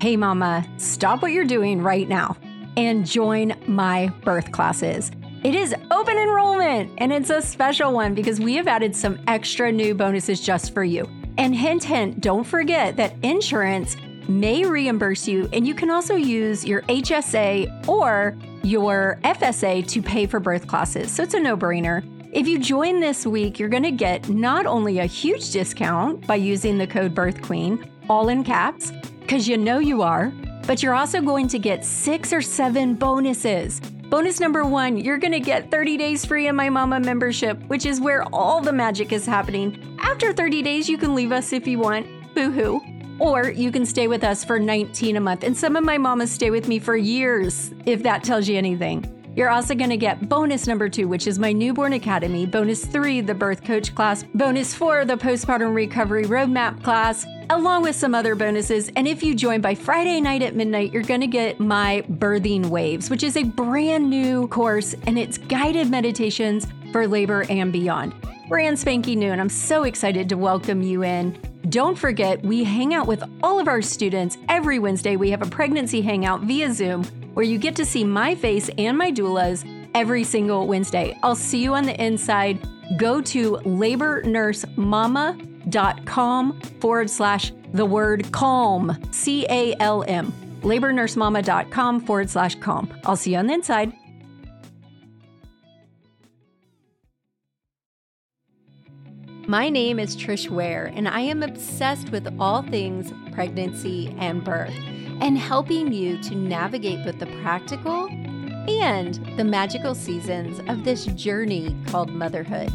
Hey, mama, stop what you're doing right now and join my birth classes. It is open enrollment and it's a special one because we have added some extra new bonuses just for you. And hint, hint, don't forget that insurance may reimburse you, and you can also use your HSA or your FSA to pay for birth classes. So it's a no brainer. If you join this week, you're going to get not only a huge discount by using the code BirthQueen, all in caps, because you know you are, but you're also going to get six or seven bonuses. Bonus number one, you're going to get 30 days free in my mama membership, which is where all the magic is happening. After 30 days, you can leave us if you want. Boo hoo. Or you can stay with us for 19 a month. And some of my mamas stay with me for years, if that tells you anything. You're also going to get bonus number two, which is my newborn academy, bonus three, the birth coach class, bonus four, the postpartum recovery roadmap class, along with some other bonuses. And if you join by Friday night at midnight, you're going to get my birthing waves, which is a brand new course and it's guided meditations for labor and beyond. Brand spanking new, and I'm so excited to welcome you in. Don't forget, we hang out with all of our students every Wednesday. We have a pregnancy hangout via Zoom where you get to see my face and my doulas every single Wednesday. I'll see you on the inside. Go to labornursemama.com forward slash the word calm, C A L M. Labornursemama.com forward slash calm. I'll see you on the inside. My name is Trish Ware, and I am obsessed with all things pregnancy and birth and helping you to navigate both the practical and the magical seasons of this journey called motherhood.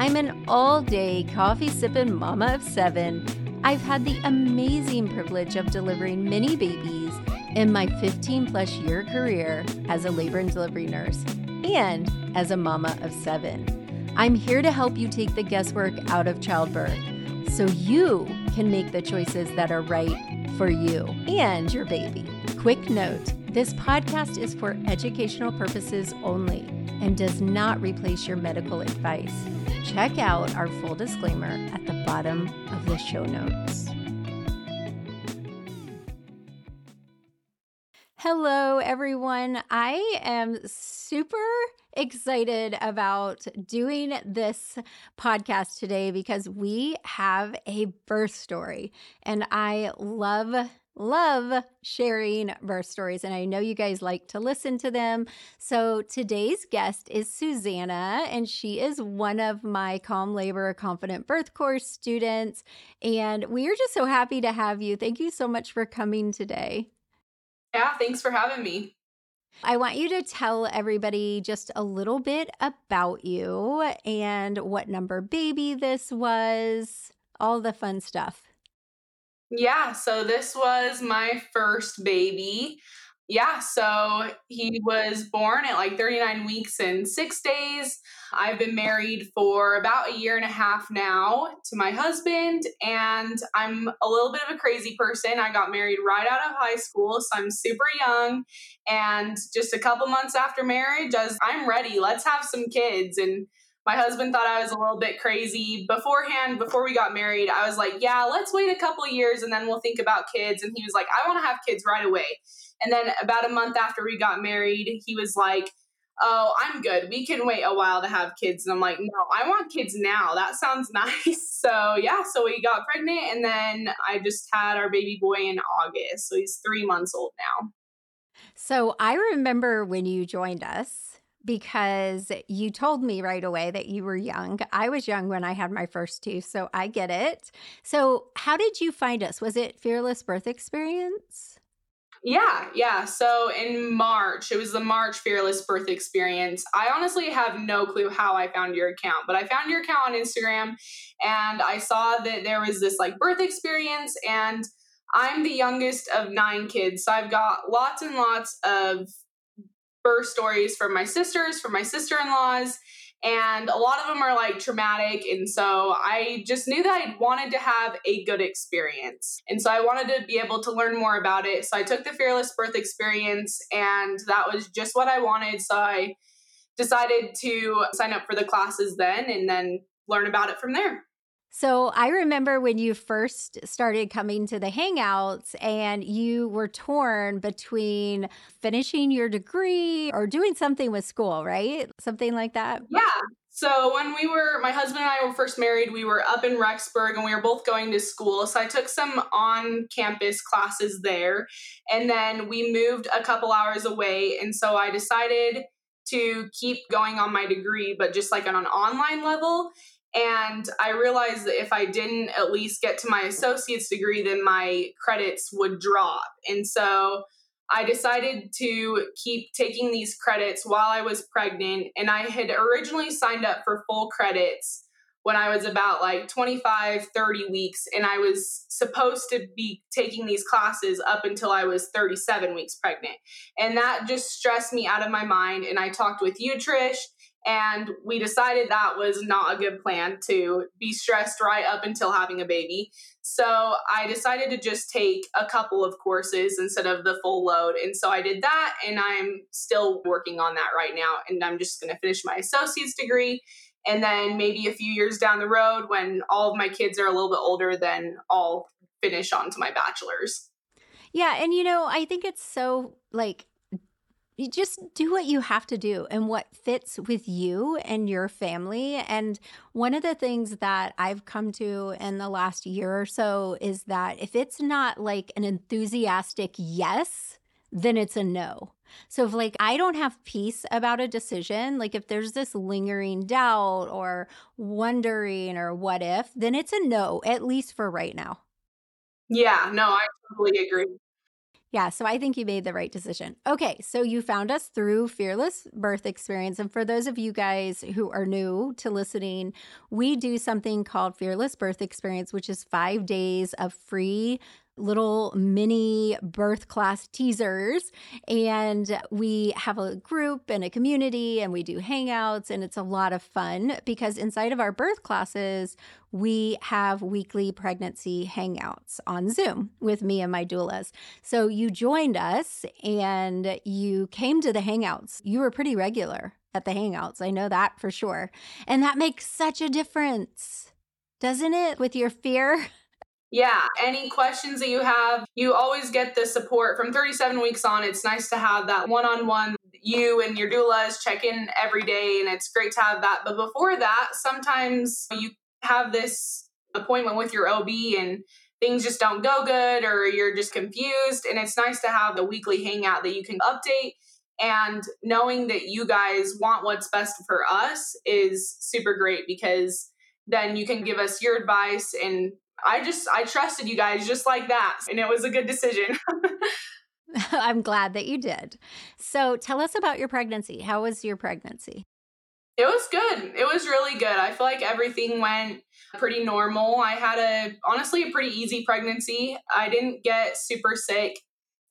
I'm an all day coffee sipping mama of seven. I've had the amazing privilege of delivering many babies in my 15 plus year career as a labor and delivery nurse and as a mama of seven. I'm here to help you take the guesswork out of childbirth so you can make the choices that are right for you and your baby. Quick note this podcast is for educational purposes only and does not replace your medical advice. Check out our full disclaimer at the bottom of the show notes. Hello, everyone. I am super excited about doing this podcast today because we have a birth story, and I love love sharing birth stories, and I know you guys like to listen to them. So today's guest is Suzannah, and she is one of my Calm Labor Confident Birth Course students. And we are just so happy to have you. Thank you so much for coming today. Yeah, thanks for having me. I want you to tell everybody just a little bit about you and what number baby this was, all the fun stuff. Yeah, so this was my first baby yeah, so he was born at like 39 weeks and six days. I've been married for about a year and a half now to my husband, and I'm a little bit of a crazy person. I got married right out of high school, so I'm super young. And just a couple months after marriage, I was, I'm ready. Let's have some kids. And my husband thought I was a little bit crazy. Beforehand, before we got married, I was like, yeah, let's wait a couple years and then we'll think about kids. And he was like, I want to have kids right away. And then about a month after we got married, he was like, Oh, I'm good. We can wait a while to have kids. And I'm like, No, I want kids now. That sounds nice. So, yeah, so we got pregnant. And then I just had our baby boy in August. So he's three months old now. So I remember when you joined us because you told me right away that you were young. I was young when I had my first two, so I get it. So, how did you find us? Was it Fearless Birth Experience? Yeah, yeah. So in March, it was the March Fearless Birth Experience. I honestly have no clue how I found your account, but I found your account on Instagram and I saw that there was this like birth experience and I'm the youngest of nine kids. So I've got lots and lots of birth stories from my sisters, from my sister in laws, and a lot of them are like traumatic and so i just knew that i wanted to have a good experience. And so i wanted to be able to learn more about it. So i took the fearless birth experience and that was just what i wanted. So i decided to sign up for the classes then and then learn about it from there So I remember when you first started coming to the Hangouts and you were torn between finishing your degree or doing something with school, right? Something like that. Yeah. So when we were, my husband and I were first married, we were up in Rexburg and we were both going to school. So I took some on campus classes there. And then we moved a couple hours away. And so I decided to keep going on my degree, but just like on an online level. And I realized that if I didn't at least get to my associate's degree, then my credits would drop. And so I decided to keep taking these credits while I was pregnant. And I had originally signed up for full credits when I was about like 25, 30 weeks. And I was supposed to be taking these classes up until I was 37 weeks pregnant. And that just stressed me out of my mind. And I talked with you, Trish, and we decided that was not a good plan to be stressed right up until having a baby. So I decided to just take a couple of courses instead of the full load. And so I did that, and I'm still working on that right now. And I'm just going to finish my associate's degree. And then maybe a few years down the road, when all of my kids are a little bit older, then I'll finish on to my bachelor's. Yeah. And, you know, I think it's so like you just do what you have to do and what fits with you and your family. And one of the things that I've come to in the last year or so is that if it's not like an enthusiastic yes, then it's a no. So if like I don't have peace about a decision, like if there's this lingering doubt or wondering or what if, then it's a no, at least for right now. Yeah, no, I totally agree. Yeah, so I think you made the right decision. Okay, so you found us through Fearless Birth Experience. And for those of you guys who are new to listening, we do something called Fearless Birth Experience, which is five days of free little mini birth class teasers. And we have a group and a community, and we do hangouts, and it's a lot of fun because inside of our birth classes, we have weekly pregnancy hangouts on Zoom with me and my doulas. So you joined us and you came to the hangouts. You were pretty regular at the hangouts. I know that for sure. And that makes such a difference, doesn't it, with your fear? Yeah, any questions that you have, you always get the support from 37 weeks on. It's nice to have that one on one. You and your doulas check in every day, and it's great to have that. But before that, sometimes you have this appointment with your OB and things just don't go good, or you're just confused. And it's nice to have the weekly hangout that you can update. And knowing that you guys want what's best for us is super great because then you can give us your advice and I just I trusted you guys just like that and it was a good decision. I'm glad that you did. So tell us about your pregnancy. How was your pregnancy? It was good. It was really good. I feel like everything went pretty normal. I had a honestly a pretty easy pregnancy. I didn't get super sick.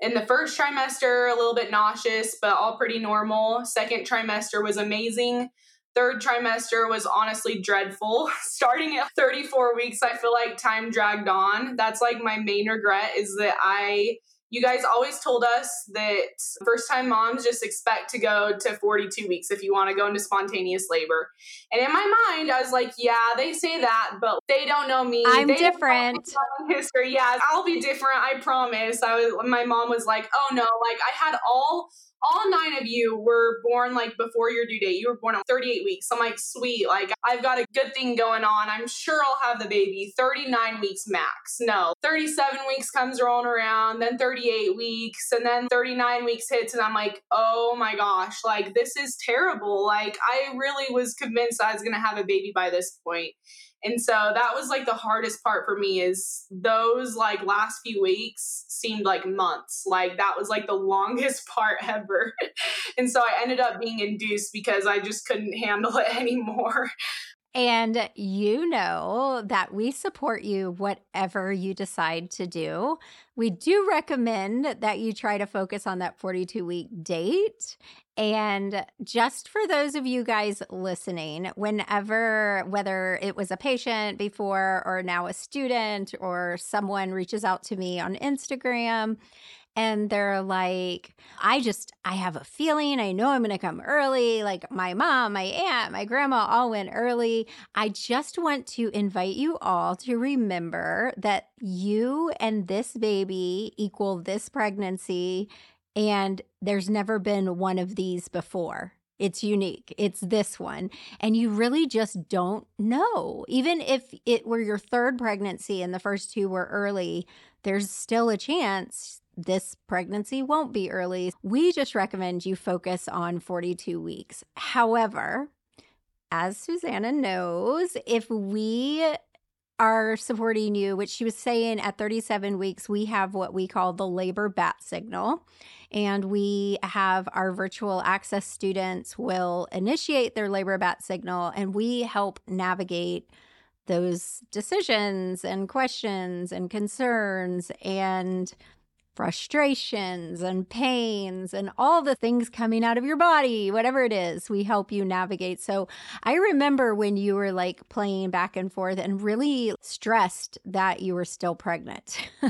In the first trimester, a little bit nauseous, but all pretty normal. Second trimester was amazing. Third trimester was honestly dreadful. Starting at 34 weeks, I feel like time dragged on. That's like my main regret is that I you guys always told us that first time moms just expect to go to 42 weeks if you want to go into spontaneous labor. And in my mind, I was like, yeah, they say that, but they don't know me. I'm they different. History. Yeah, I'll be different. I promise. I was, my mom was like, oh no, like I had all all nine of you were born like before your due date. You were born at 38 weeks. I'm like, sweet. Like, I've got a good thing going on. I'm sure I'll have the baby 39 weeks max. No, 37 weeks comes rolling around, then 38 weeks, and then 39 weeks hits. And I'm like, oh my gosh, like, this is terrible. Like, I really was convinced I was going to have a baby by this point. And so that was like the hardest part for me is those like last few weeks seemed like months. Like that was like the longest part ever. and so I ended up being induced because I just couldn't handle it anymore. And you know that we support you whatever you decide to do. We do recommend that you try to focus on that 42 week date. And just for those of you guys listening, whenever, whether it was a patient before or now a student or someone reaches out to me on Instagram and they're like, I just, I have a feeling, I know I'm going to come early. Like my mom, my aunt, my grandma all went early. I just want to invite you all to remember that you and this baby equal this pregnancy. And there's never been one of these before. It's unique. It's this one. And you really just don't know. Even if it were your third pregnancy and the first two were early, there's still a chance this pregnancy won't be early. We just recommend you focus on 42 weeks. However, as Suzannah knows, if we are supporting you, which she was saying at 37 weeks, we have what we call the labor bat signal. And we have our virtual access students will initiate their labor bat signal and we help navigate those decisions and questions and concerns and frustrations and pains and all the things coming out of your body, whatever it is, we help you navigate. So I remember when you were like playing back and forth and really stressed that you were still pregnant.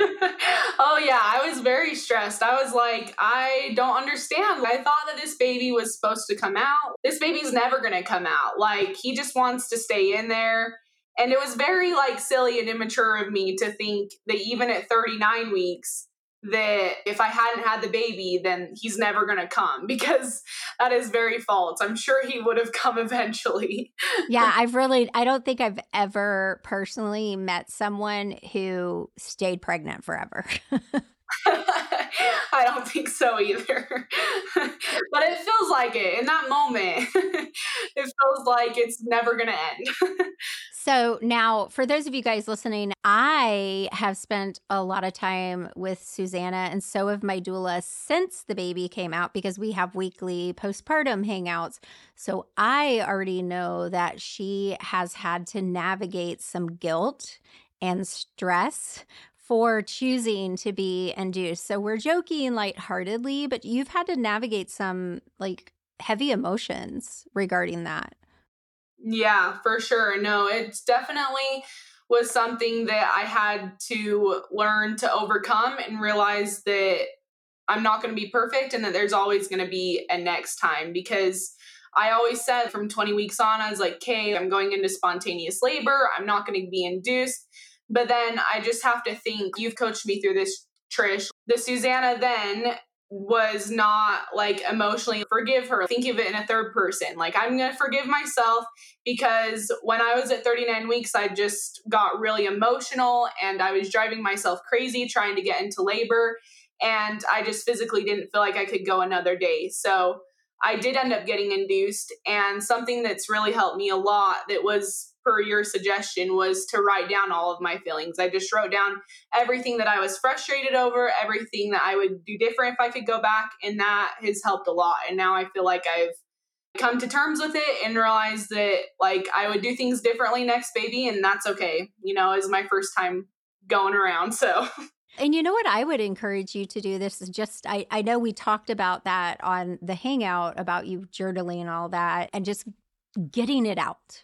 oh yeah, I was very stressed. I was like, I don't understand. I thought that this baby was supposed to come out. This baby's never going to come out. Like he just wants to stay in there and it was very like silly and immature of me to think that even at 39 weeks, that if I hadn't had the baby, then he's never going to come because that is very false. I'm sure he would have come eventually. yeah, I've really, I don't think I've ever personally met someone who stayed pregnant forever. I don't think so either. but it feels like it in that moment. it feels like it's never going to end. so, now for those of you guys listening, I have spent a lot of time with Suzannah, and so have my doula since the baby came out because we have weekly postpartum hangouts. So, I already know that she has had to navigate some guilt and stress for choosing to be induced. So we're joking lightheartedly, but you've had to navigate some like heavy emotions regarding that. Yeah, for sure. No, it's definitely was something that I had to learn to overcome and realize that I'm not going to be perfect and that there's always going to be a next time because I always said from 20 weeks on, I was like, okay, I'm going into spontaneous labor. I'm not going to be induced. But then I just have to think you've coached me through this, Trish. The Suzannah then was not like emotionally forgive her. Think of it in a third person. Like, I'm going to forgive myself because when I was at 39 weeks, I just got really emotional and I was driving myself crazy trying to get into labor. And I just physically didn't feel like I could go another day. So I did end up getting induced. And something that's really helped me a lot that was per your suggestion was to write down all of my feelings. I just wrote down everything that I was frustrated over, everything that I would do different if I could go back, and that has helped a lot. And now I feel like I've come to terms with it and realized that like I would do things differently next baby and that's okay. You know, is my first time going around. So And you know what I would encourage you to do? This is just, I, I know we talked about that on the hangout about you journaling and all that, and just getting it out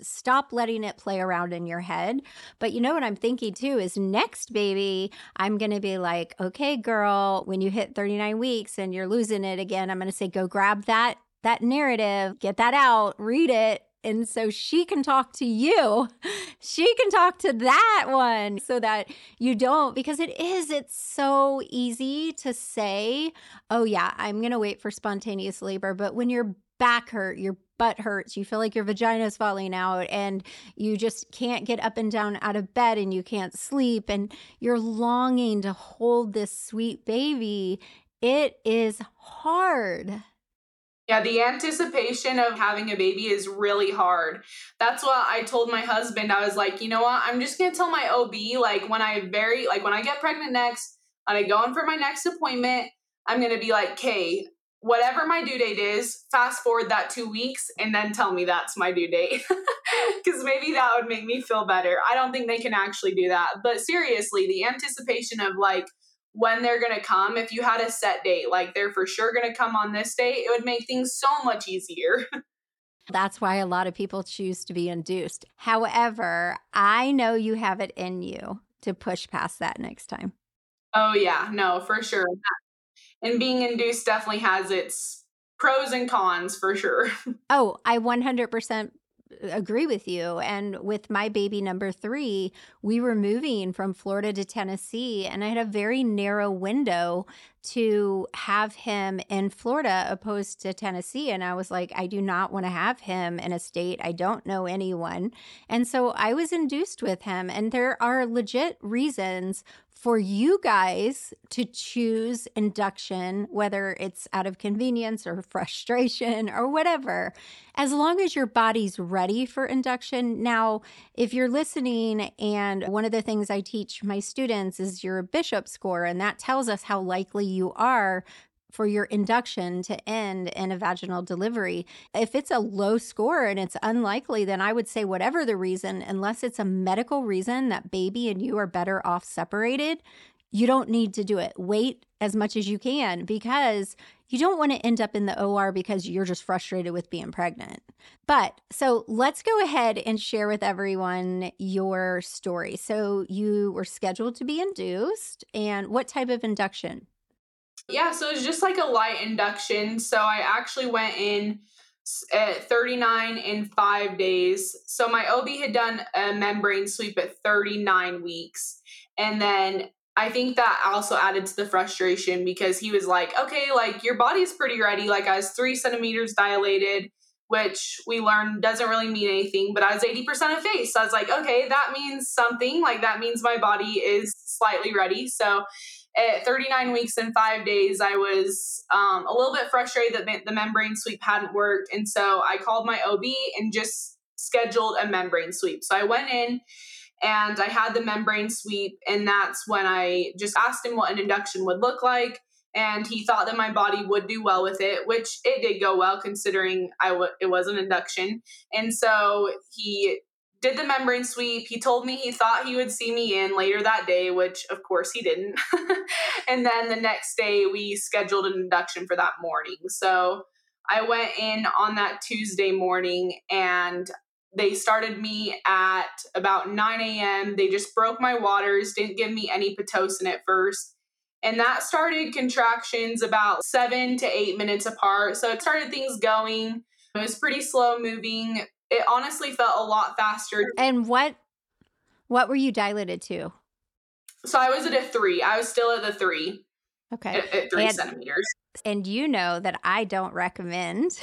stop letting it play around in your head. But you know what I'm thinking too is next baby, I'm going to be like, okay, girl, when you hit 39 weeks and you're losing it again, I'm going to say, go grab that that narrative, get that out, read it. And so she can talk to you. She can talk to that one so that you don't, because it is, it's so easy to say, oh, yeah, I'm going to wait for spontaneous labor. But when your back hurt, your butt hurts, you feel like your vagina is falling out, and you just can't get up and down out of bed and you can't sleep, and you're longing to hold this sweet baby, it is hard. Yeah, the anticipation of having a baby is really hard. That's what I told my husband. I was like, you know what? I'm just gonna tell my OB, like when I very like when I get pregnant next, and I go in for my next appointment, I'm gonna be like, okay, whatever my due date is, fast forward that two weeks and then tell me that's my due date. Because maybe that would make me feel better. I don't think they can actually do that. But seriously, the anticipation of like when they're going to come, if you had a set date, like they're for sure going to come on this date, it would make things so much easier. That's why a lot of people choose to be induced. However, I know you have it in you to push past that next time. Oh, yeah. No, for sure. And being induced definitely has its pros and cons for sure. Oh, I 100% agree with you. And with my baby number three, we were moving from Florida to Tennessee, and I had a very narrow window to have him in Florida opposed to Tennessee. And I was like, I do not want to have him in a state I don't know anyone. And so I was induced with him. And there are legit reasons for you guys to choose induction, whether it's out of convenience or frustration or whatever, as long as your body's ready for induction. Now, if you're listening, and one of the things I teach my students is your bishop score, and that tells us how likely you are for your induction to end in a vaginal delivery. If it's a low score and it's unlikely, then I would say, whatever the reason, unless it's a medical reason that baby and you are better off separated, you don't need to do it. Wait as much as you can because you don't want to end up in the OR because you're just frustrated with being pregnant. But so let's go ahead and share with everyone your story. So you were scheduled to be induced, and what type of induction? Yeah, so it was just like a light induction. So I actually went in at 39 in five days. So my OB had done a membrane sweep at 39 weeks. And then I think that also added to the frustration because he was like, okay, like your body's pretty ready. Like I was three centimeters dilated, which we learned doesn't really mean anything, but I was 80% effaced. So I was like, okay, that means something. Like that means my body is slightly ready. So at 39 weeks and five days, I was um, a little bit frustrated that the membrane sweep hadn't worked. And so I called my OB and just scheduled a membrane sweep. So I went in and I had the membrane sweep. And that's when I just asked him what an induction would look like. And he thought that my body would do well with it, which it did go well considering I w- it was an induction. And so he did the membrane sweep. He told me he thought he would see me in later that day, which of course he didn't. and then the next day, we scheduled an induction for that morning. So I went in on that Tuesday morning and they started me at about 9 a.m. They just broke my waters, didn't give me any Pitocin at first. And that started contractions about seven to eight minutes apart. So it started things going. It was pretty slow moving it honestly felt a lot faster. And what what were you dilated to? So I was at a three. I was still at the three. Okay. At, at three and, centimeters. And you know that I don't recommend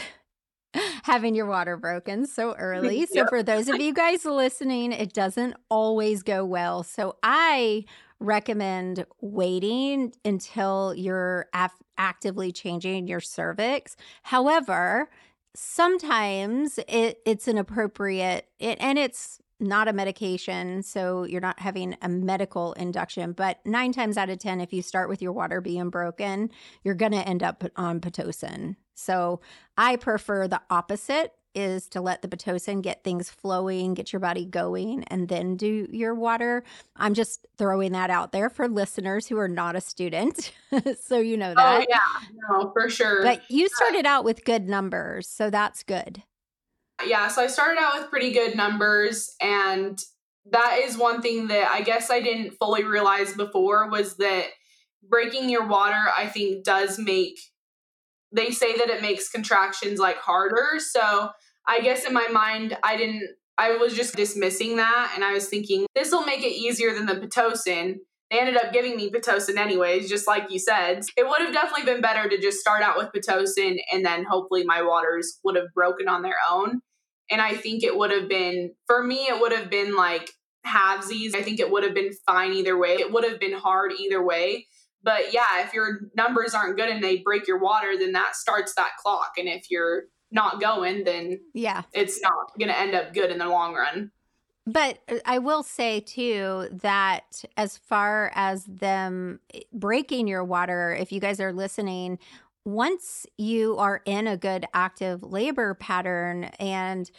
having your water broken so early. So, for those of you guys listening, it doesn't always go well. So, I recommend waiting until you're af- actively changing your cervix. However, sometimes it, it's an appropriate it, and it's not a medication so you're not having a medical induction but nine times out of ten if you start with your water being broken you're going to end up on pitocin. So i prefer the opposite is to let the Pitocin get things flowing, get your body going, and then do your water. I'm just throwing that out there for listeners who are not a student. so you know oh, that. Oh, yeah. No, for sure. But you started out with good numbers. So that's good. Yeah. So I started out with pretty good numbers. And that is one thing that I guess I didn't fully realize before was that breaking your water, I think, does make they say that it makes contractions like harder. So I guess in my mind, I didn't, I was just dismissing that. And I was thinking, this will make it easier than the Pitocin. They ended up giving me Pitocin anyways, just like you said. It would have definitely been better to just start out with Pitocin and then hopefully my waters would have broken on their own. And I think it would have been, for me, it would have been like halvesies. I think it would have been fine either way. It would have been hard either way. But yeah, if your numbers aren't good and they break your water, then that starts that clock. And if you're not going, then yeah, it's not going to end up good in the long run. But I will say too that as far as them breaking your water, if you guys are listening, once you are in a good active labor pattern and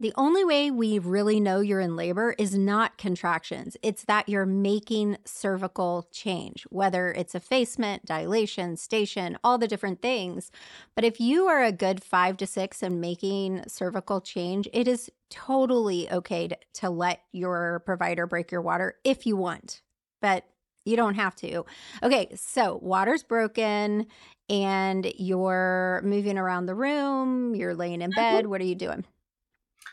the only way we really know you're in labor is not contractions. It's that you're making cervical change, whether it's effacement, dilation, station, all the different things. But if you are a good five to six and making cervical change, it is totally okay to, to let your provider break your water if you want. But You don't have to. Okay, so water's broken and you're moving around the room, you're laying in mm-hmm. bed. What are you doing?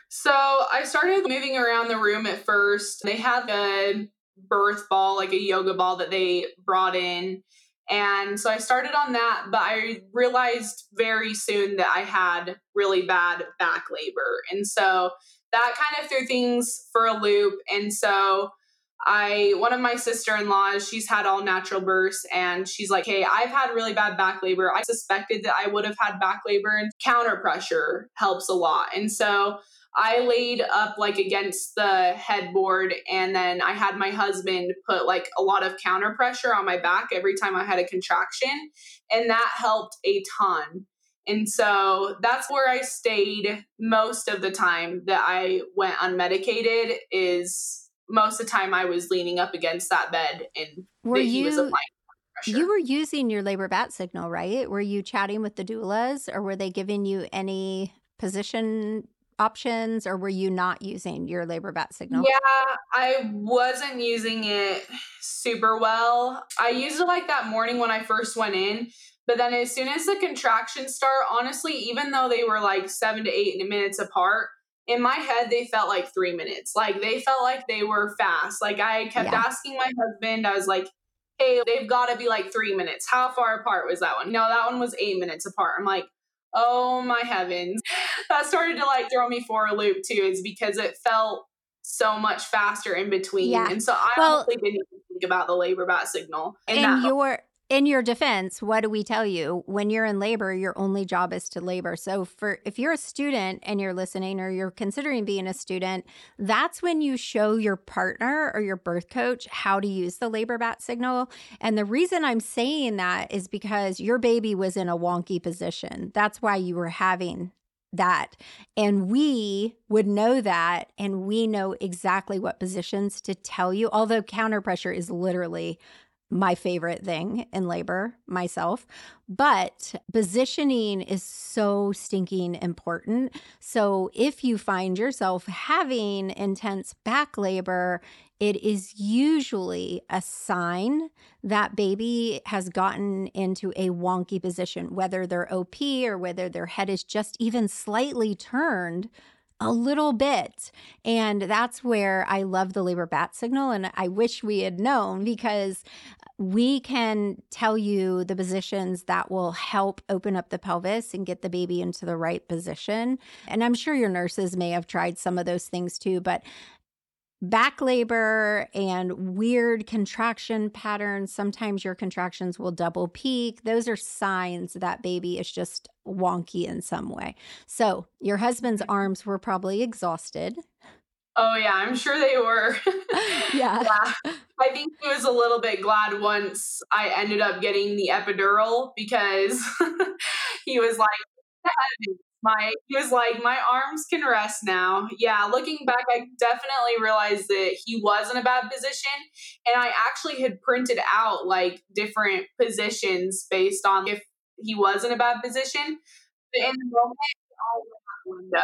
So I started moving around the room at first. They had a birth ball, like a yoga ball that they brought in. And so I started on that, but I realized very soon that I had really bad back labor. And so that kind of threw things for a loop. And so I one of my sister-in-laws, she's had all natural births and she's like, "Hey, I've had really bad back labor. I suspected that I would have had back labor and counter pressure helps a lot." And so I laid up like against the headboard and then I had my husband put like a lot of counter pressure on my back every time I had a contraction and that helped a ton. And so that's where I stayed most of the time that I went unmedicated is most of the time I was leaning up against that bed and were you was applying pressure. you were using your labor bat signal, right? Were you chatting with the doulas or were they giving you any position options or were you not using your labor bat signal? Yeah, I wasn't using it super well. I used it like that morning when I first went in, but then as soon as the contractions start, honestly, even though they were like seven to eight minutes apart, in my head they felt like three minutes. Like they felt like they were fast. Like I kept yeah. asking my husband, I was like, hey, they've got to be like three minutes. How far apart was that one? No, that one was eight minutes apart. I'm like, oh my heavens. That started to like throw me for a loop too, is because it felt so much faster in between. Yeah. And so I well, honestly didn't even think about the labor bat signal. And your in your defense, what do we tell you? When you're in labor, your only job is to labor. So for if you're a student and you're listening or you're considering being a student, that's when you show your partner or your birth coach how to use the labor bat signal. And the reason I'm saying that is because your baby was in a wonky position. That's why you were having that. And we would know that. And we know exactly what positions to tell you, although counter pressure is literally my favorite thing in labor myself. But positioning is so stinking important. So if you find yourself having intense back labor, it is usually a sign that baby has gotten into a wonky position, whether they're OP or whether their head is just even slightly turned a little bit. And that's where I love the labor bat signal. And I wish we had known because we can tell you the positions that will help open up the pelvis and get the baby into the right position. And I'm sure your nurses may have tried some of those things too, but back labor and weird contraction patterns. Sometimes your contractions will double peak. Those are signs that baby is just wonky in some way. So, your husband's mm-hmm. arms were probably exhausted. Oh, yeah, I'm sure they were. yeah. yeah. I think he was a little bit glad once I ended up getting the epidural because he was like, my he was like my arms can rest now yeah looking back i definitely realized that he was in a bad position and i actually had printed out like different positions based on if he was in a bad position but in the moment all went window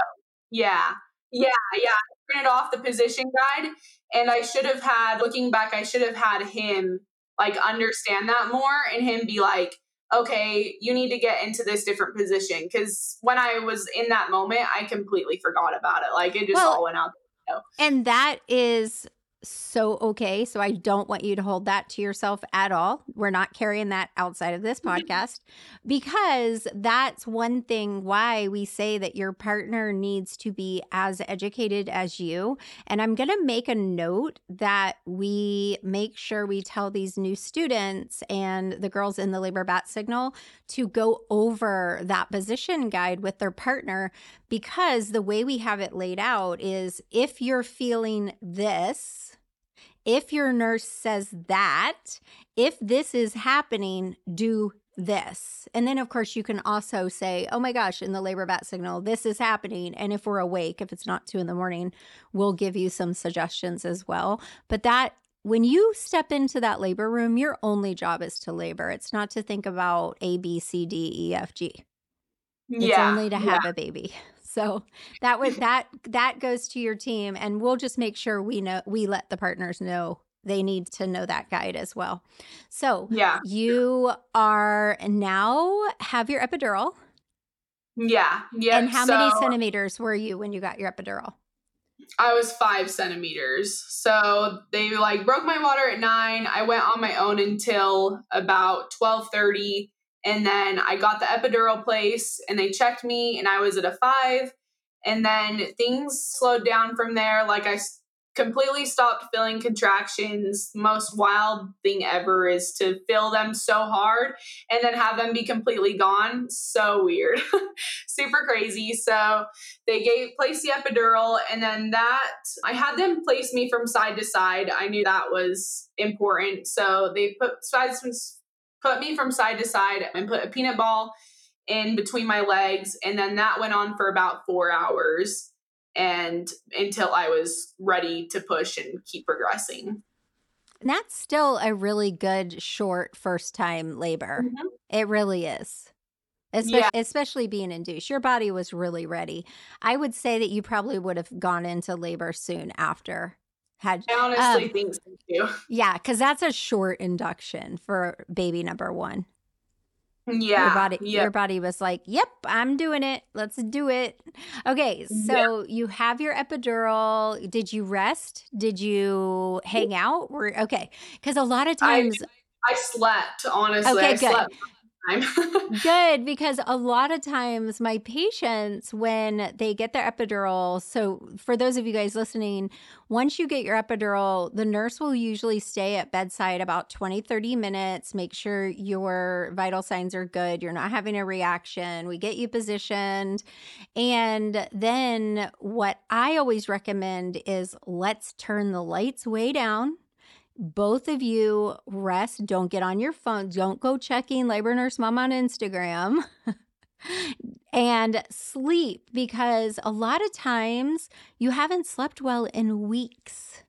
yeah yeah yeah I printed off the position guide and i should have had looking back i should have had him like understand that more and him be like okay, you need to get into this different position. Because when I was in that moment, I completely forgot about it. Like it just well, all went out. And that is so okay. So I don't want you to hold that to yourself at all. We're not carrying that outside of this mm-hmm. podcast because that's one thing why we say that your partner needs to be as educated as you. And I'm going to make a note that we make sure we tell these new students and the girls in the labor bat signal to go over that position guide with their partner because the way we have it laid out is if you're feeling this, if your nurse says that, if this is happening, do this. And then, of course, you can also say, oh my gosh, in the labor bat signal, this is happening. And if we're awake, if it's not two in the morning, we'll give you some suggestions as well. But that, when you step into that labor room, your only job is to labor. It's not to think about A, B, C, D, E, F, G. It's yeah, only to have yeah. a baby. So that was that that goes to your team and we'll just make sure we know we let the partners know they need to know that guide as well. So, Yeah. you are now have your epidural. Yeah. Yeah. And how many centimeters were you when you got your epidural? I was five centimeters. So they like broke my water at nine. I went on my own until about twelve thirty, and then I got the epidural place, and they checked me, and I was at a five. And then things slowed down from there. Like I completely stopped feeling contractions. Most wild thing ever is to feel them so hard and then have them be completely gone. So weird, super crazy. So they gave place the epidural and then that i had them place me from side to side i knew that was important so they put sides put me from side to side and put a peanut ball in between my legs and then that went on for about four hours and until i was ready to push and keep progressing And that's still a really good short first time labor. Mhm. It really is. Especially, Yeah. especially being induced. Your body was really ready. I would say that you probably would have gone into labor soon after. Had i honestly Um, think so too. yeah, because that's a short induction for baby number one. yeah your body yeah. your body was like yep i'm doing it. Let's do it. Okay so you have your epidural. Did you rest? Did you hang out? Were, okay because a lot of I- times i slept honestly. Okay, i good. slept time. good because a lot of times my patients when they get their epidural so for those of you guys listening once you get your epidural the nurse will usually stay at bedside about 20 30 minutes make sure your vital signs are good you're not having a reaction we get you positioned and then what i always recommend is let's turn the lights way down both of you rest. Don't get on your phone. Don't go checking labor nurse mom on Instagram. and sleep because a lot of times you haven't slept well in weeks.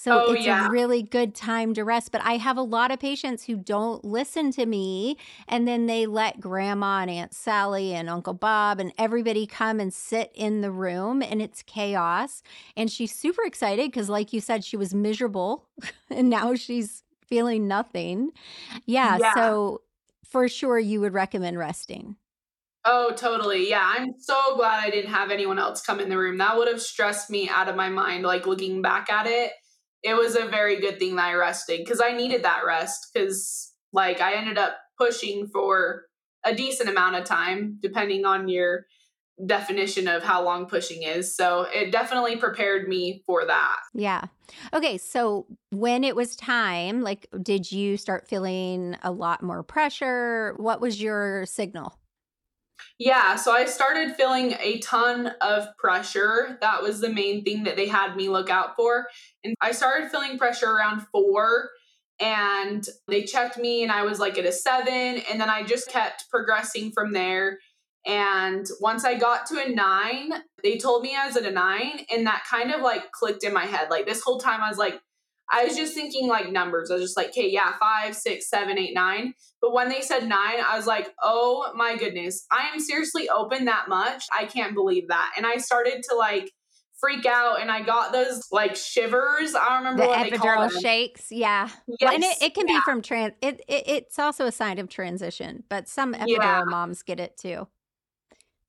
So Oh, it's yeah. a really good time to rest. But I have a lot of patients who don't listen to me and then they let grandma and Aunt Sally and Uncle Bob and everybody come and sit in the room and it's chaos. And she's super excited because, like you said, she was miserable and now she's feeling nothing. Yeah, Yeah. So for sure, you would recommend resting. Oh, totally. Yeah. I'm so glad I didn't have anyone else come in the room. That would have stressed me out of my mind. Like looking back at it, it was a very good thing that I rested because I needed that rest because, like, I ended up pushing for a decent amount of time, depending on your definition of how long pushing is. So it definitely prepared me for that. Yeah. Okay. So when it was time, like, did you start feeling a lot more pressure? What was your signal? Yeah, so I started feeling a ton of pressure. That was the main thing that they had me look out for. And I started feeling pressure around four, and they checked me, and I was like at a seven. And then I just kept progressing from there. And once I got to a nine, they told me I was at a nine, and that kind of like clicked in my head. Like this whole time, I was like, I was just thinking like numbers. I was just like, okay, yeah, five, six, seven, eight, nine. But when they said nine, I was like, oh my goodness, I am seriously open that much. I can't believe that. And I started to like freak out and I got those like shivers. I don't remember The what epidural them. shakes. Yeah. Yes, and it, it can yeah. be from trans, it, it, it's also a sign of transition, but some epidural Yeah. moms get it too.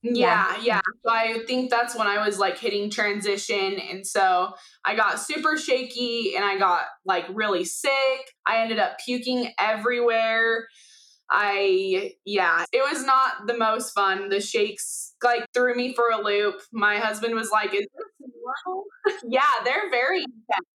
Yeah, yeah. So I think that's when I was like hitting transition. And so I got super shaky and I got like really sick. I ended up puking everywhere. I, yeah, it was not the most fun. The shakes like threw me for a loop. My husband was like, Is this normal? yeah, they're very intense.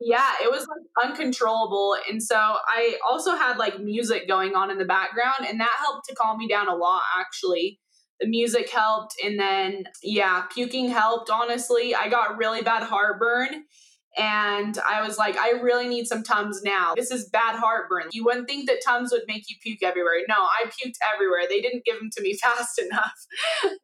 Yeah, it was like uncontrollable. And so I also had like music going on in the background, and that helped to calm me down a lot, actually the music helped and then yeah puking helped honestly. I got really bad heartburn and i was like i really need some tums now. This is bad heartburn. You wouldn't think that tums would make you puke everywhere. No i puked everywhere. They didn't give them to me fast enough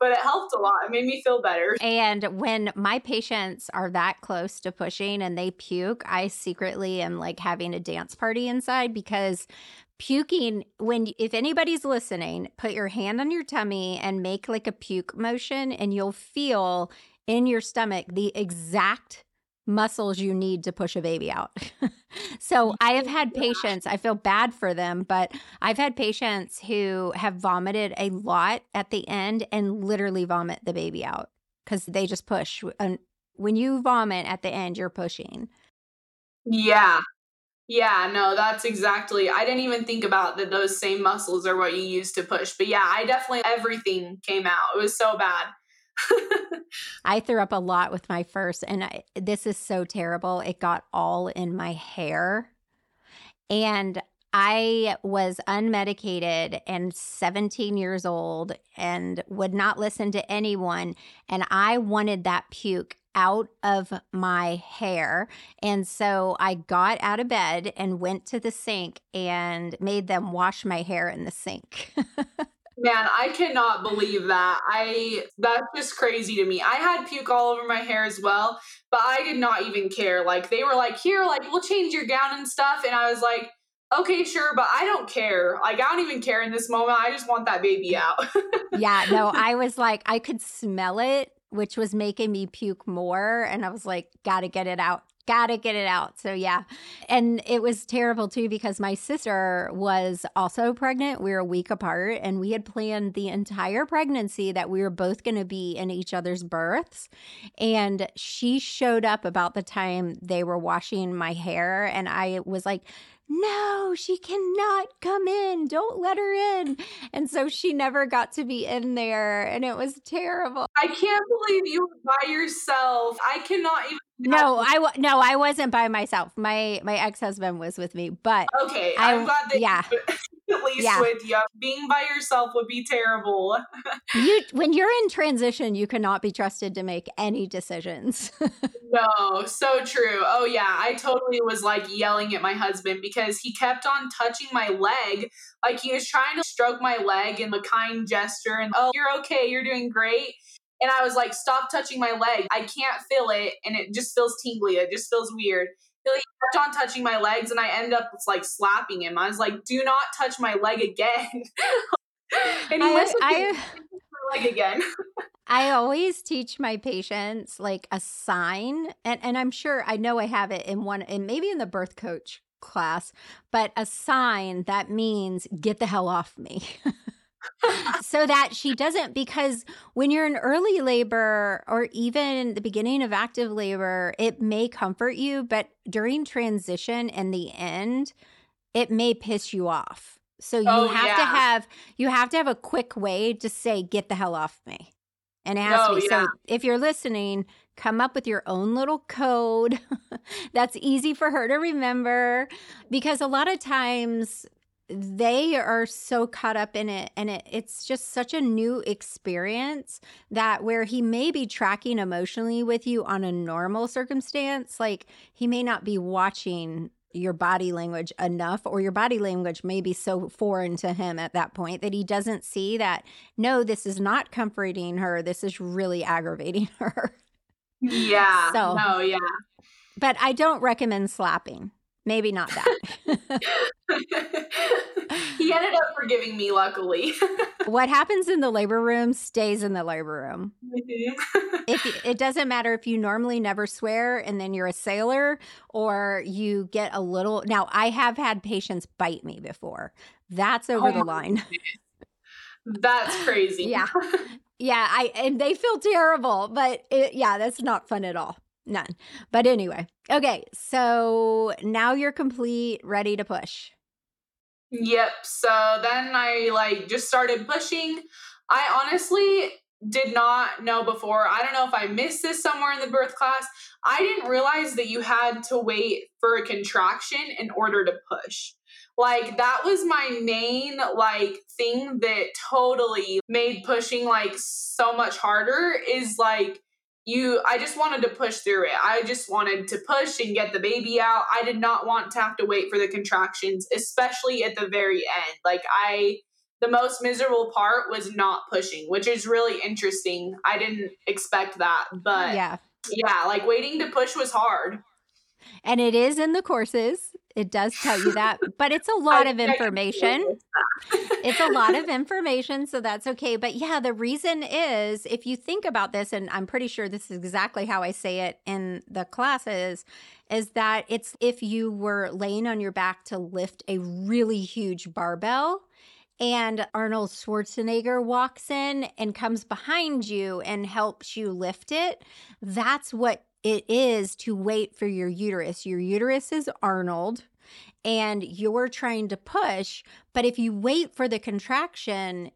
but it helped a lot. It made me feel better. And when my patients are that close to pushing and they puke, I secretly am like having a dance party inside because puking when if anybody's listening, put your hand on your tummy and make like a puke motion and you'll feel in your stomach the exact muscles you need to push a baby out. so I have had patients, I feel bad for them, but I've had patients who have vomited a lot at the end and literally vomit the baby out because they just push. And when you vomit at the end, you're pushing. Yeah. Yeah, no, that's exactly. I didn't even think about that those same muscles are what you use to push. But yeah, I definitely everything came out. It was so bad. I threw up a lot with my first, and I, this is so terrible. It got all in my hair. And I was unmedicated and 17 years old and would not listen to anyone. And I wanted that puke out of my hair. And so I got out of bed and went to the sink and made them wash my hair in the sink. Man, I cannot believe that. I that's just crazy to me. I had puke all over my hair as well, but I did not even care. Like they were like, "Here, like we'll change your gown and stuff." And I was like, "Okay, sure, but I don't care. Like I don't even care in this moment. I just want that baby out." yeah, no, I was like I could smell it, which was making me puke more, and I was like, "Got to get it out." Gotta get it out. So, yeah. And it was terrible too because my sister was also pregnant. We were a week apart and we had planned the entire pregnancy that we were both going to be in each other's births. And she showed up about the time they were washing my hair. And I was like, no, she cannot come in. Don't let her in. And so she never got to be in there. And it was terrible. I can't believe you were by yourself. I cannot even. No, I w- no, I wasn't by myself. My my ex husband was with me, but okay, I, I'm glad that yeah. At least yeah. with you. Being by yourself would be terrible. you when you're in transition, you cannot be trusted to make any decisions. no, so true. Oh yeah, I totally was like yelling at my husband because he kept on touching my leg. Like he was trying to stroke my leg in a kind gesture and oh, you're okay, you're doing great. And I was like, stop touching my leg. I can't feel it. And it just feels tingly. It just feels weird. He kept on touching my legs and I end up like slapping him. I was like, do not touch my leg again. and he I, went I, my leg again. I always teach my patients like a sign, and, and I'm sure I know I have it in one, and maybe in the birth coach class, but a sign that means get the hell off me. so that she doesn't because when you're in early labor or even the beginning of active labor it may comfort you but during transition and the end it may piss you off so you oh, have yeah. to have you have to have a quick way to say get the hell off me and ask oh, me yeah. so if you're listening come up with your own little code that's easy for her to remember because a lot of times they are so caught up in it and it, it's just such a new experience that where he may be tracking emotionally with you on a normal circumstance like he may not be watching your body language enough or your body language may be so foreign to him at that point that he doesn't see that no this is not comforting her this is really aggravating her. Yeah. So no yeah. But i don't recommend slapping Maybe not that. he ended up forgiving me, luckily. what happens in the labor room stays in the labor room. Mm-hmm. if it doesn't matter if you normally never swear and then you're a sailor or you get a little. Now, I have had patients bite me before. That's over oh, the line. That's crazy. yeah. Yeah, I and they feel terrible, but it, yeah, that's not fun at all. None. But anyway, okay. So now you're complete, ready to push. Yep. So then I like just started pushing. I honestly did not know before. I don't know if I missed this somewhere in the birth class. I didn't realize that you had to wait for a contraction in order to push. Like that was my main like thing that totally made pushing like so much harder is like you i just wanted to push through it. I just wanted to push and get the baby out. I did not want to have to wait for the contractions especially at the very end. Like i the most miserable part was not pushing which is really interesting. I didn't expect that but yeah. yeah like waiting to push was hard. And it is in the courses It does tell you that, but it's a lot of information. it's a lot of information, so that's okay. But yeah, the reason is if you think about this, and I'm pretty sure this is exactly how I say it in the classes, is that it's if you were laying on your back to lift a really huge barbell and Arnold Schwarzenegger walks in and comes behind you and helps you lift it, that's what it is to wait for your uterus. Your uterus is Arnold and you're trying to push, but if you wait for the contraction,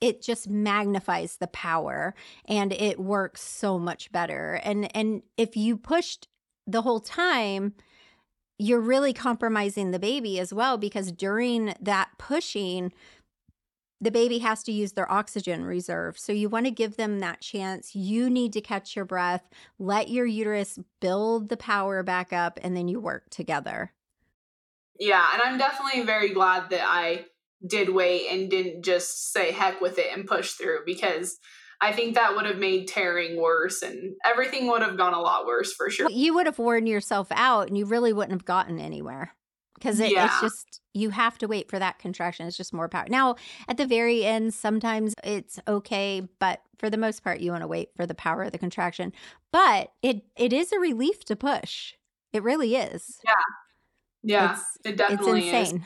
it just magnifies the power and it works so much better. And and if you pushed the whole time, you're really compromising the baby as well because during that pushing, the baby has to use their oxygen reserve. So you want to give them that chance. You need to catch your breath, let your uterus build the power back up, and then you work together. Yeah, and I'm definitely very glad that I did wait and didn't just say heck with it and push through because I think that would have made tearing worse and everything would have gone a lot worse for sure. You would have worn yourself out and you really wouldn't have gotten anywhere because it, yeah. it's just you have to wait for that contraction. It's just more power. Now at the very end sometimes it's okay but for the most part you want to wait for the power of the contraction. But it it is a relief to push. It really is. Yeah. Yeah it's, it definitely it's insane.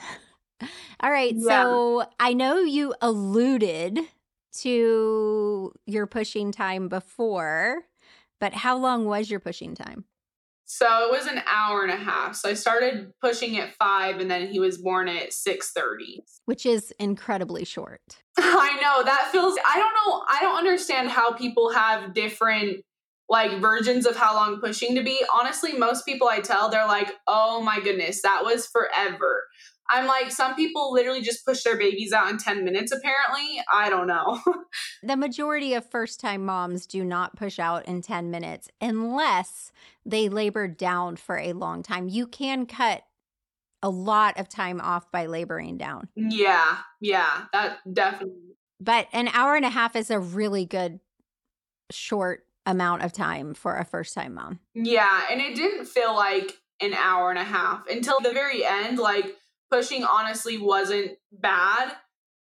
Is. all right yeah. so i know you alluded to your pushing time before but how long was your pushing time so it was an hour and a half. So I started pushing at five, and then he was born at six thirty, which is incredibly short. I know that feels. I don't know. I don't understand how people have different like versions of how long pushing to be. Honestly, most people I tell, they're like, "Oh my goodness, that was forever." I'm like, some people literally just push their babies out in 10 minutes, apparently. I don't know. the majority of first time moms do not push out in 10 minutes unless they labor down for a long time. You can cut a lot of time off by laboring down. Yeah, yeah, that definitely. But an hour and a half is a really good short amount of time for a first time mom. Yeah, and it didn't feel like an hour and a half until the very end. Like, pushing honestly wasn't bad.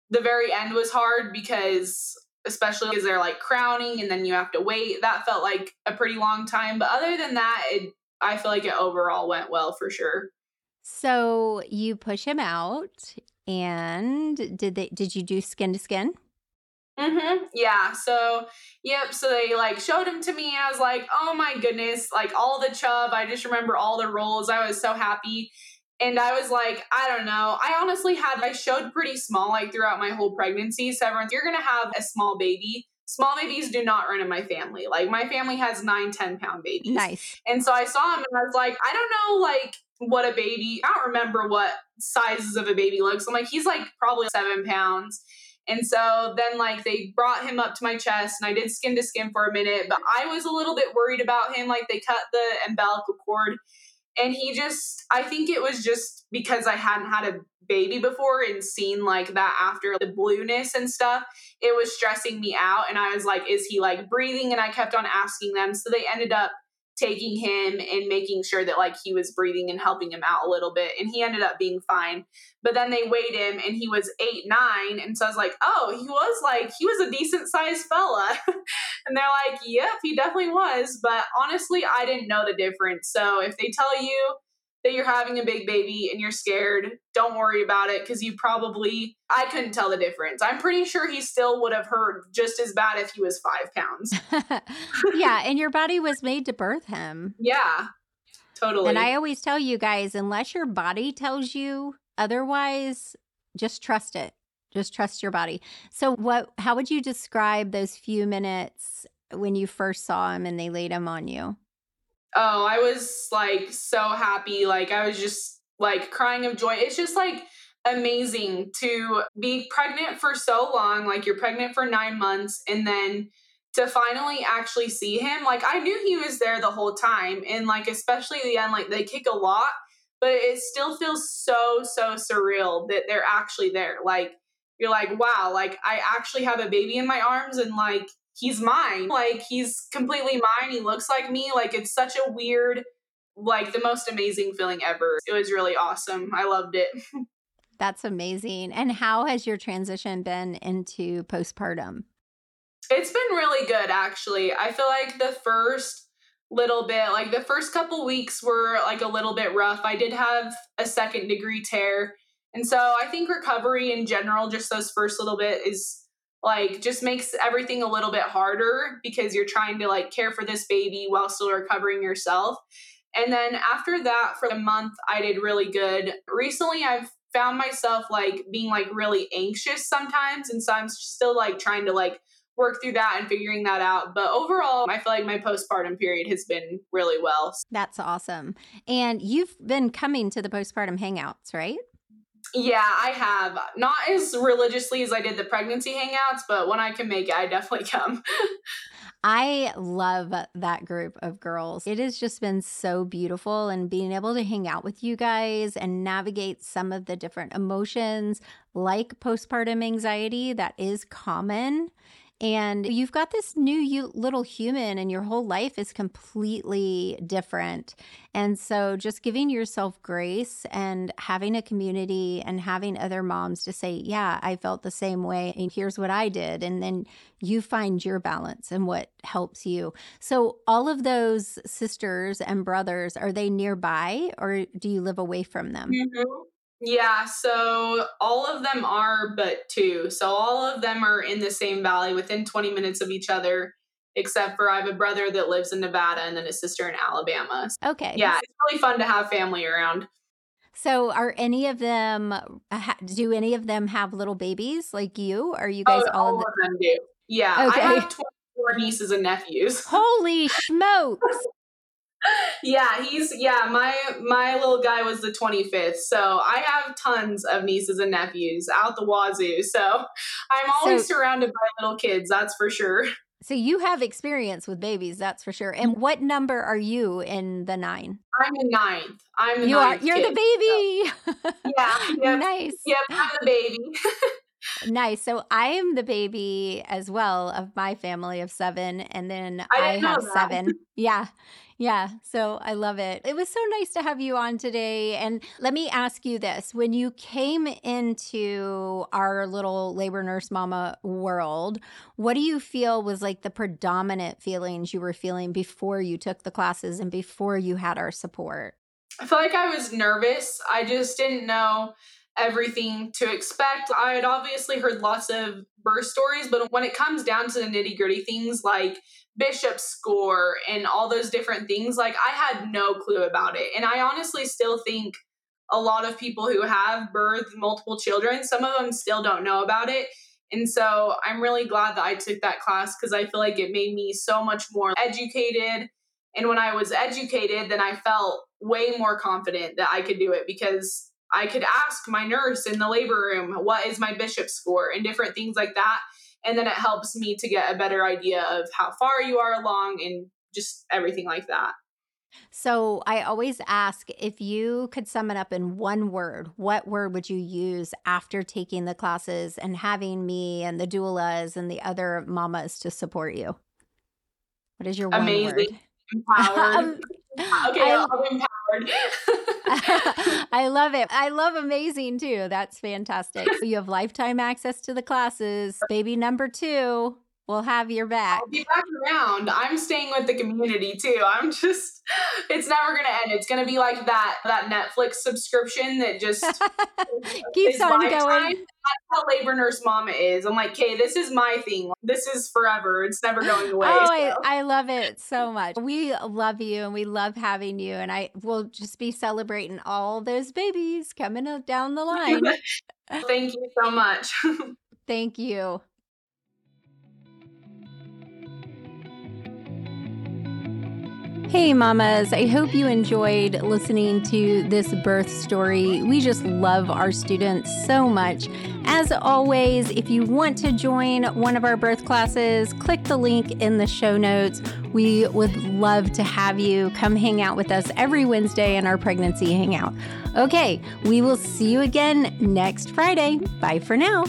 The very end was hard because especially because they're like crowning and then you have to wait. That felt like a pretty long time. But other than that, it I feel like it overall went well for sure. So you push him out and did they did you do skin to skin? Mm-hmm. Yeah. So, yep. So they like showed him to me. I was like, oh my goodness, like all the chub. I just remember all the rolls. I was so happy. And I was like, I don't know. I honestly had, I showed pretty small like throughout my whole pregnancy. So everyone's, you're going to have a small baby. Small babies do not run in my family. Like my family has nine, 10 pound babies. Nice. And so I saw him and I was like, I don't know, like what a baby, I don't remember what sizes of a baby looks. I'm like, he's like probably seven pounds. And so then, like, they brought him up to my chest, and I did skin to skin for a minute, but I was a little bit worried about him. Like, they cut the umbilical cord, and he just i think it was just because i hadn't had a baby before and seen like that after the blueness and stuff it was stressing me out. And i was like is he like breathing? And i kept on asking them. So they ended up taking him and making sure that like he was breathing and helping him out a little bit and he ended up being fine. But then they weighed him and he was eight nine and so i was like oh he was like he was a decent sized fella. And they're like yep he definitely was. But honestly i didn't know the difference. So if they tell you that you're having a big baby and you're scared, don't worry about it because you probably, I couldn't tell the difference. I'm pretty sure he still would have hurt just as bad if he was five pounds. yeah. And your body was made to birth him. Yeah. Totally. And I always tell you guys, unless your body tells you otherwise, just trust it. Just trust your body. So, what, how would you describe those few minutes when you first saw him and they laid him on you? Oh, I was like so happy. Like I was just like crying of joy. It's just like amazing to be pregnant for so long. Like you're pregnant for nine months and then to finally actually see him. Like I knew he was there the whole time. And like, especially the end, like they kick a lot, but it still feels so, so surreal that they're actually there. Like, you're like, wow, like I actually have a baby in my arms and like he's mine. Like he's completely mine. He looks like me. Like it's such a weird like the most amazing feeling ever. It was really awesome. I loved it. That's amazing. And how has your transition been into postpartum? It's been really good, actually. I feel like the first little bit, like the first couple weeks were like a little bit rough. I did have a second degree tear. And so I think recovery in general, just those first little bit is like just makes everything a little bit harder because you're trying to like care for this baby while still recovering yourself. And then after that, for a month, I did really good. Recently, I've found myself like being like really anxious sometimes. And so I'm still like trying to like work through that and figuring that out. But overall, I feel like my postpartum period has been really well. That's awesome. And you've been coming to the postpartum hangouts, right? Yeah, I have. Not as religiously as I did the pregnancy hangouts, but when I can make it, I definitely come. I love that group of girls. It has just been so beautiful and being able to hang out with you guys and navigate some of the different emotions like postpartum anxiety that is common and you've got this new you, little human, and your whole life is completely different. And so, just giving yourself grace and having a community and having other moms to say, Yeah, I felt the same way. And here's what I did. And then you find your balance and what helps you. So, all of those sisters and brothers, are they nearby or do you live away from them? Mm-hmm. Yeah, so all of them are, but two. So all of them are in the same valley within 20 minutes of each other, except for I have a brother that lives in Nevada and then a sister in Alabama. Okay. Yeah, it's really fun to have family around. So are any of them, do any of them have little babies like you? Are you guys oh, all, all of, them? them do? Yeah. Okay. I have 24 nieces and nephews. Holy smokes yeah, he's yeah, my my little guy was the 25th. So I have tons of nieces and nephews out the wazoo. So I'm always so, surrounded by little kids, that's for sure. So you have experience with babies, that's for sure. And what number are you in the nine? I'm the ninth. I'm the you ninth are. You're kid, the baby. So. Yeah. Yep, nice. Yep. I'm the baby. nice. So I am the baby as well of my family of seven, and then I, I have seven. Yeah. Yeah, so I love it. It was so nice to have you on today. And let me ask you this when you came into our little labor nurse mama world, what do you feel was like the predominant feelings you were feeling before you took the classes and before you had our support? I feel like I was nervous. I just didn't know everything to expect. I had obviously heard lots of birth stories, but when it comes down to the nitty gritty things like bishop score and all those different things, like I had no clue about it. And I honestly still think a lot of people who have birthed multiple children, some of them still don't know about it. And so I'm really glad that I took that class because I feel like it made me so much more educated. And when I was educated, then I felt way more confident that I could do it because I could ask my nurse in the labor room, what is my bishop score, and different things like that. And then it helps me to get a better idea of how far you are along and just everything like that. So I always ask if you could sum it up in one word, what word would you use after taking the classes and having me and the doulas and the other mamas to support you? What is your one Amazing. word? Empowered. um, okay, I, I'm I love it. I love amazing too. That's fantastic. So You have lifetime access to the classes. Baby number two will have your back. I'll be back around. I'm staying with the community too. I'm just it's never gonna end. It's gonna be like that that Netflix subscription that just keeps on going. Time. That's how labor nurse mama is. I'm like, okay, this is my thing. This is forever. It's never going away. Oh, so. I, I love it so much. We love you and we love having you. And I will just be celebrating all those babies coming down the line. Thank you so much. Thank you. Hey, mamas. I hope you enjoyed listening to this birth story. We just love our students so much. As always, if you want to join one of our birth classes, click the link in the show notes. We would love to have you come hang out with us every Wednesday in our pregnancy hangout. Okay, we will see you again next Friday. Bye for now.